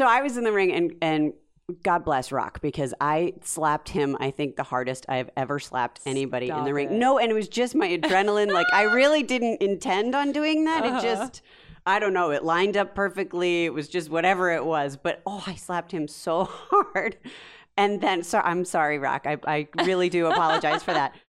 so I was in the ring and and God bless Rock because I slapped him. I think the hardest I've ever slapped anybody in the ring. it. No, and it was just my adrenaline. like I really didn't intend on doing that. Uh-huh. It just. I don't know. It lined up perfectly. It was just whatever it was. But oh, I slapped him so hard. And then, so I'm sorry, Rock. I, I really do apologize for that.